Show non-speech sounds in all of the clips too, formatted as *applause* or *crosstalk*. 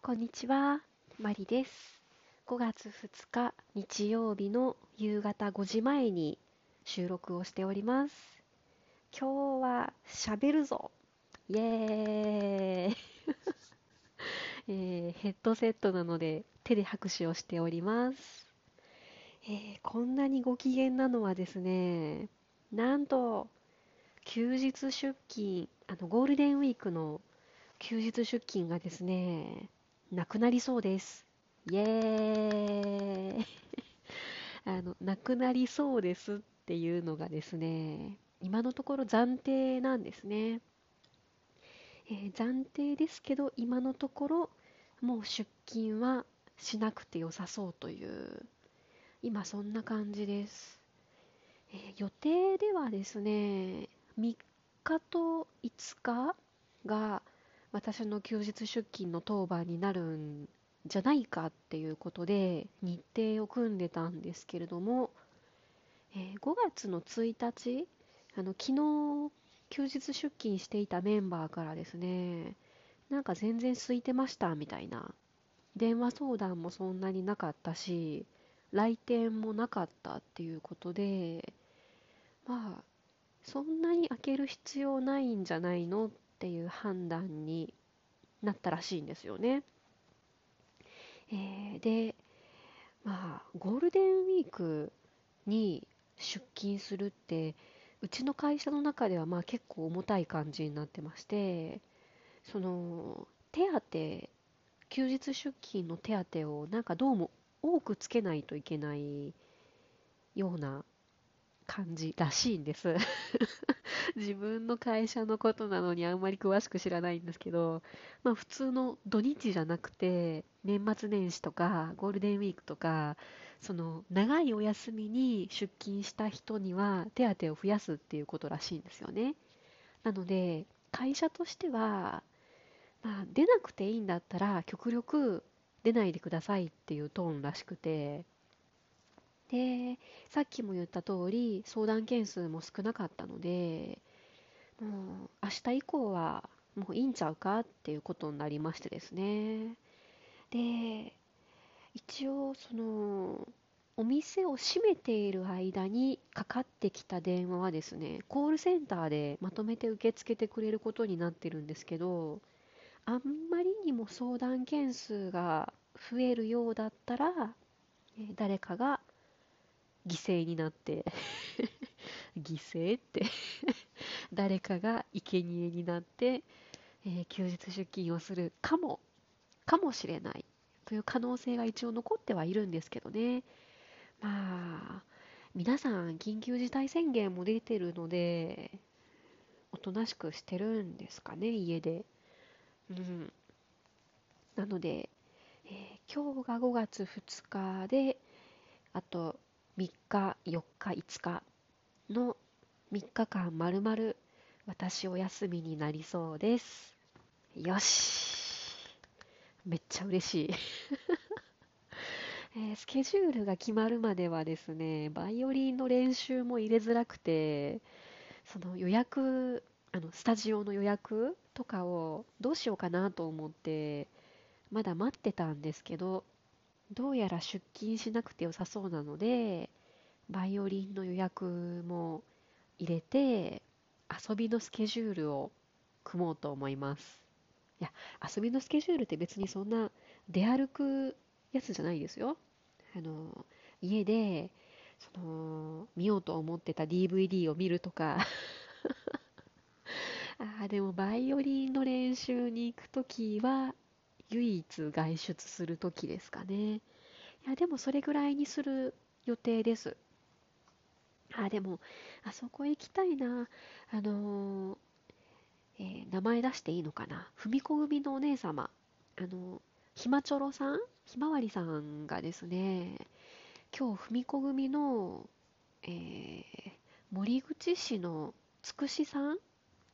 こんにちは、マリです。5月2日日曜日の夕方5時前に収録をしております。今日は喋るぞイエーイ、*laughs* えー、ヘッドセットなので手で拍手をしております。えー、こんなにご機嫌なのはですね、なんと休日出勤、あのゴールデンウィークの休日出勤がですね、なくなりそうです。イエーイ *laughs* あの、なくなりそうですっていうのがですね、今のところ暫定なんですね。えー、暫定ですけど、今のところもう出勤はしなくて良さそうという、今そんな感じです。えー、予定ではですね、3日と5日が私の休日出勤の当番になるんじゃないかっていうことで日程を組んでたんですけれども、えー、5月の1日あの昨日休日出勤していたメンバーからですねなんか全然空いてましたみたいな電話相談もそんなになかったし来店もなかったっていうことでまあそんなに開ける必要ないんじゃないのっっていう判断になったらしいんですよね。えー、で、まあ、ゴールデンウィークに出勤するって、うちの会社の中ではまあ結構重たい感じになってまして、その手当、休日出勤の手当をなんかどうも多くつけないといけないような感じらしいんです *laughs* 自分の会社のことなのにあんまり詳しく知らないんですけど、まあ普通の土日じゃなくて、年末年始とかゴールデンウィークとか、その長いお休みに出勤した人には手当を増やすっていうことらしいんですよね。なので、会社としては、まあ出なくていいんだったら極力出ないでくださいっていうトーンらしくて、で、さっきも言った通り、相談件数も少なかったので、もう明日以降はもういいんちゃうかっていうことになりましてですね。で、一応その、お店を閉めている間にかかってきた電話はですね、コールセンターでまとめて受け付けてくれることになってるんですけど、あんまりにも相談件数が増えるようだったら、誰かが犠牲になって。*laughs* 犠牲って。誰かが生贄になって、えー、休日出勤をするかもかもしれない。という可能性が一応残ってはいるんですけどね。まあ皆さん緊急事態宣言も出てるのでおとなしくしてるんですかね家で。うん。なので、えー、今日が5月2日であと3日、4日、5日の3日間まるまる私お休みになりそうです。よしめっちゃ嬉しい *laughs* えー、スケジュールが決まるまではですね、バイオリンの練習も入れづらくて、その予約、あのスタジオの予約とかをどうしようかなと思って、まだ待ってたんですけど、どうやら出勤しなくて良さそうなので、バイオリンの予約も入れて、遊びのスケジュールを組もうと思います。いや、遊びのスケジュールって別にそんな出歩くやつじゃないですよ。あの、家で、その、見ようと思ってた DVD を見るとか *laughs* ああ、でもバイオリンの練習に行くときは、唯一外出する時ですかね。いや、でもそれぐらいにする予定です。あ、でも、あそこ行きたいな。あのー、えー、名前出していいのかな。み子組のお姉様。あのひまちょろさん？ひまわりさんがですね、今日、み子組の、えー、森口市のつくしさん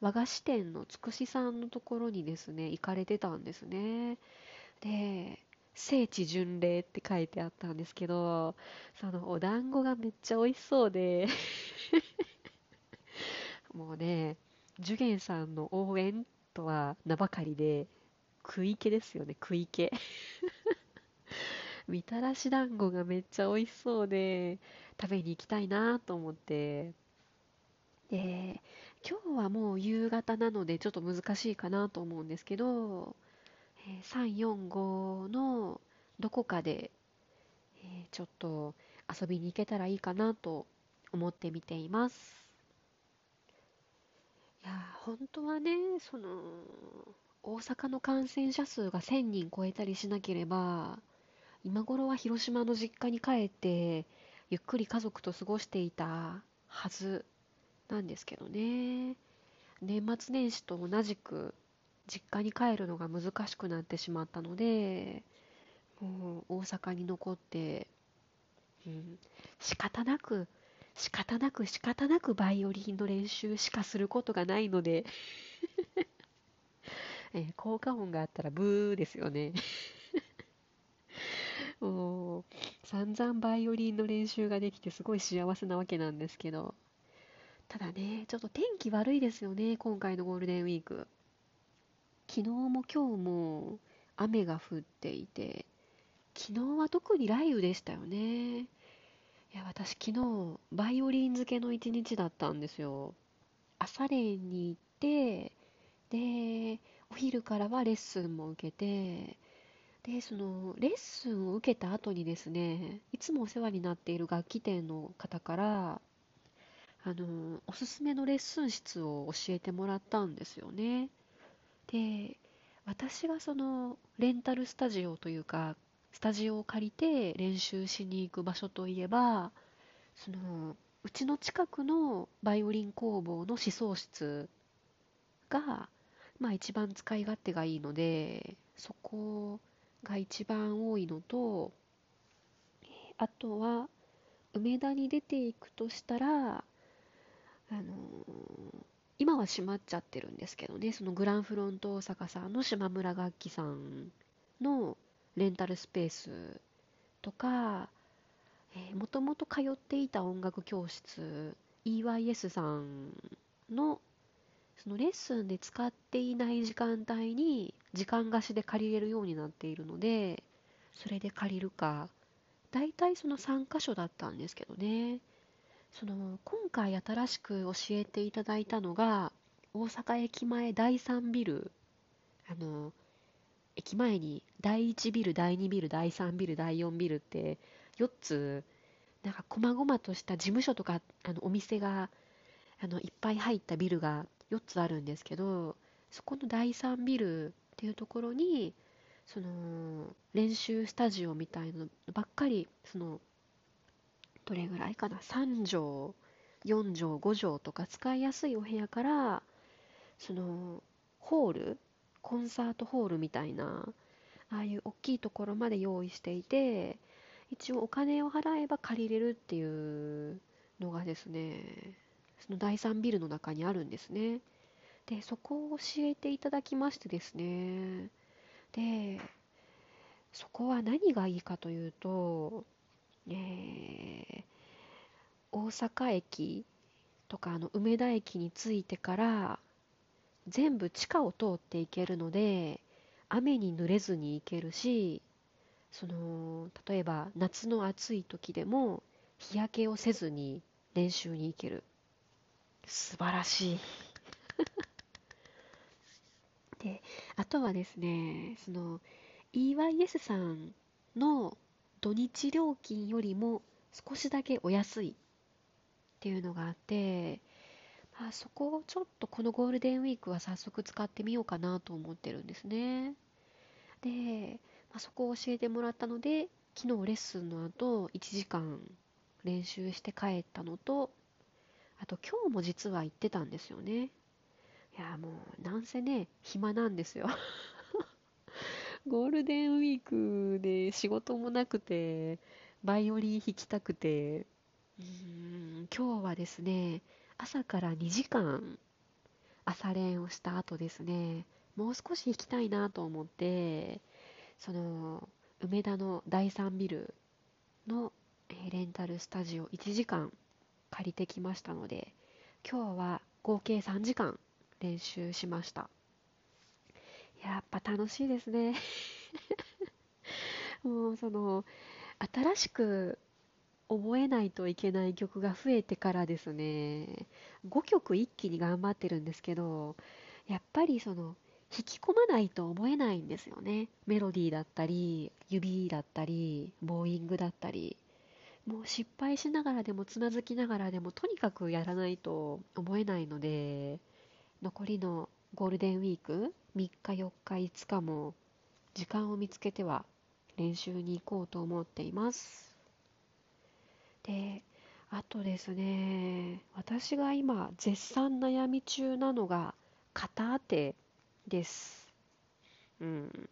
和菓子店のつくしさんのところにですね、行かれてたんですね。で、聖地巡礼って書いてあったんですけど、そのお団子がめっちゃ美味しそうで *laughs* もうね、ジュゲンさんの応援とは名ばかりで、食い気ですよね、食い気。*laughs* みたらし団子がめっちゃ美味しそうで、食べに行きたいなと思って。で、今日はもう夕方なのでちょっと難しいかなと思うんですけど、えー、345のどこかで、え、ちょっと遊びに行けたらいいかなと思ってみています。いや本当はねその大阪の感染者数が1000人超えたりしなければ今頃は広島の実家に帰ってゆっくり家族と過ごしていたはずなんですけどね。年末年始と同じく実家に帰るのが難しくなってしまったのでもう大阪に残って、うん、仕方なく仕方なく仕方なくバイオリンの練習しかすることがないので *laughs* えー、効果音があったらブーですよね。*laughs* もう散々バイオリンの練習ができてすごい幸せなわけなんですけどただねちょっと天気悪いですよね今回のゴールデンウィーク昨日も今日も雨が降っていて昨日は特に雷雨でしたよねいや、私昨日、バイオリン漬けの一日だったんですよ。朝練に行って、で、お昼からはレッスンも受けて、で、その、レッスンを受けた後にですね、いつもお世話になっている楽器店の方から、あの、おすすめのレッスン室を教えてもらったんですよね。で、私がその、レンタルスタジオというか、スタジオを借りて練習しに行く場所といえばそのうちの近くのバイオリン工房の思想室が、まあ、一番使い勝手がいいのでそこが一番多いのとあとは梅田に出ていくとしたらあのー、今は閉まっちゃってるんですけどねそのグランフロント大阪さんの島村楽器さんのレンタルスペースとか、え、もともと通っていた音楽教室 EYS さんのそのレッスンで使っていない時間帯に時間貸しで借りれるようになっているのでそれで借りるか大体その3箇所だったんですけどね。その今回新しく教えていただいたのが大阪駅前第3ビル。あの駅前に第1ビル、第2ビル、第3ビル、第4ビルって4つ、なんか細々とした事務所とかあのお店があのいっぱい入ったビルが4つあるんですけど、そこの第3ビルっていうところに、その練習スタジオみたいなのばっかり、そのどれぐらいかな、3畳、4畳、5畳とか使いやすいお部屋から、そのホールコンサートホールみたいなああいう大きいところまで用意していて一応お金を払えば借りれるっていうのがですねその第3ビルの中にあるんですね。でそこを教えていただきましてですね。でそこは何がいいかというと、えー、大阪駅とかあの梅田駅に着いてから全部地下を通っていけるので雨に濡れずに行けるしその例えば夏の暑い時でも日焼けをせずに練習に行ける。素晴らしい。*laughs* であとはですねその EYS さんの土日料金よりも少しだけお安いっていうのがあってまあ、そこをちょっとこのゴールデンウィークは早速使ってみようかなと思ってるんですね。で、まあ、そこを教えてもらったので昨日レッスンの後1時間練習して帰ったのとあと今日も実は行ってたんですよね。いやもうなんせね暇なんですよゴールデンウィークで仕事もなくてバイオリン弾きたくて。うーん。今日はですね朝から2時間朝練をした後ですねもう少し行きたいなと思ってその梅田の第3ビルのレンタルスタジオ1時間借りてきましたので今日は合計3時間練習しました。いやっぱ楽しいですね。*laughs* もうその新しく覚えないといけない曲が増えてからですね。5曲一気に頑張ってるんですけどやっぱりその引き込まないと覚えないんですよね。メロディーだったり指だったりボーイングだったり。もう失敗しながらでもつまずきながらでもとにかくやらないと覚えないので残りのゴールデンウィーク3日4日5日も時間を見つけては練習に行こうと思っています。であとですね私が今絶賛悩み中なのが片当てです。うん。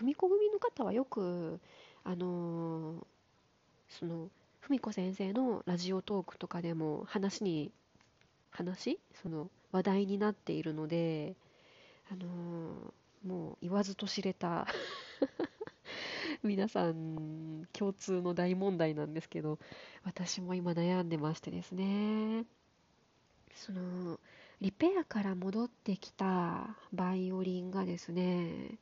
み子組の方はよくあのーその文子先生のラジオトークとかでも話に話？その話題になっているのであのー、もう言わずと知れた *laughs* 皆さん共通の大問題なんですけど私も今悩んでましてですね。そのリペアから戻ってきたバイオリンがですね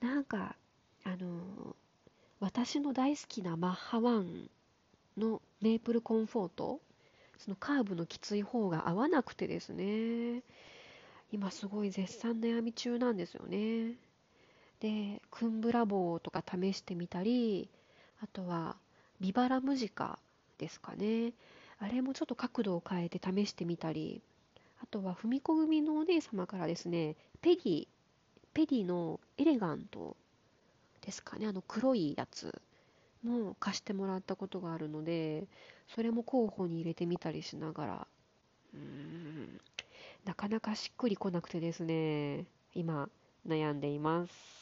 なんかあの私の大好きなマッハ1のメープルコンフォートそのカーブのきつい方が合わなくてですね。今すごい絶賛悩み中なんですよね。でクンブラボーとか試してみたりあとはビバラムジカですかね。あれもちょっと角度を変えて試してみたりあとは文子組のお姉様からですねペディペディのエレガントですかね。あの黒いやつ。も貸してもらったことがあるのでそれも候補に入れてみたりしながら。うん。なかなかしっくりこなくてですね今悩んでいます。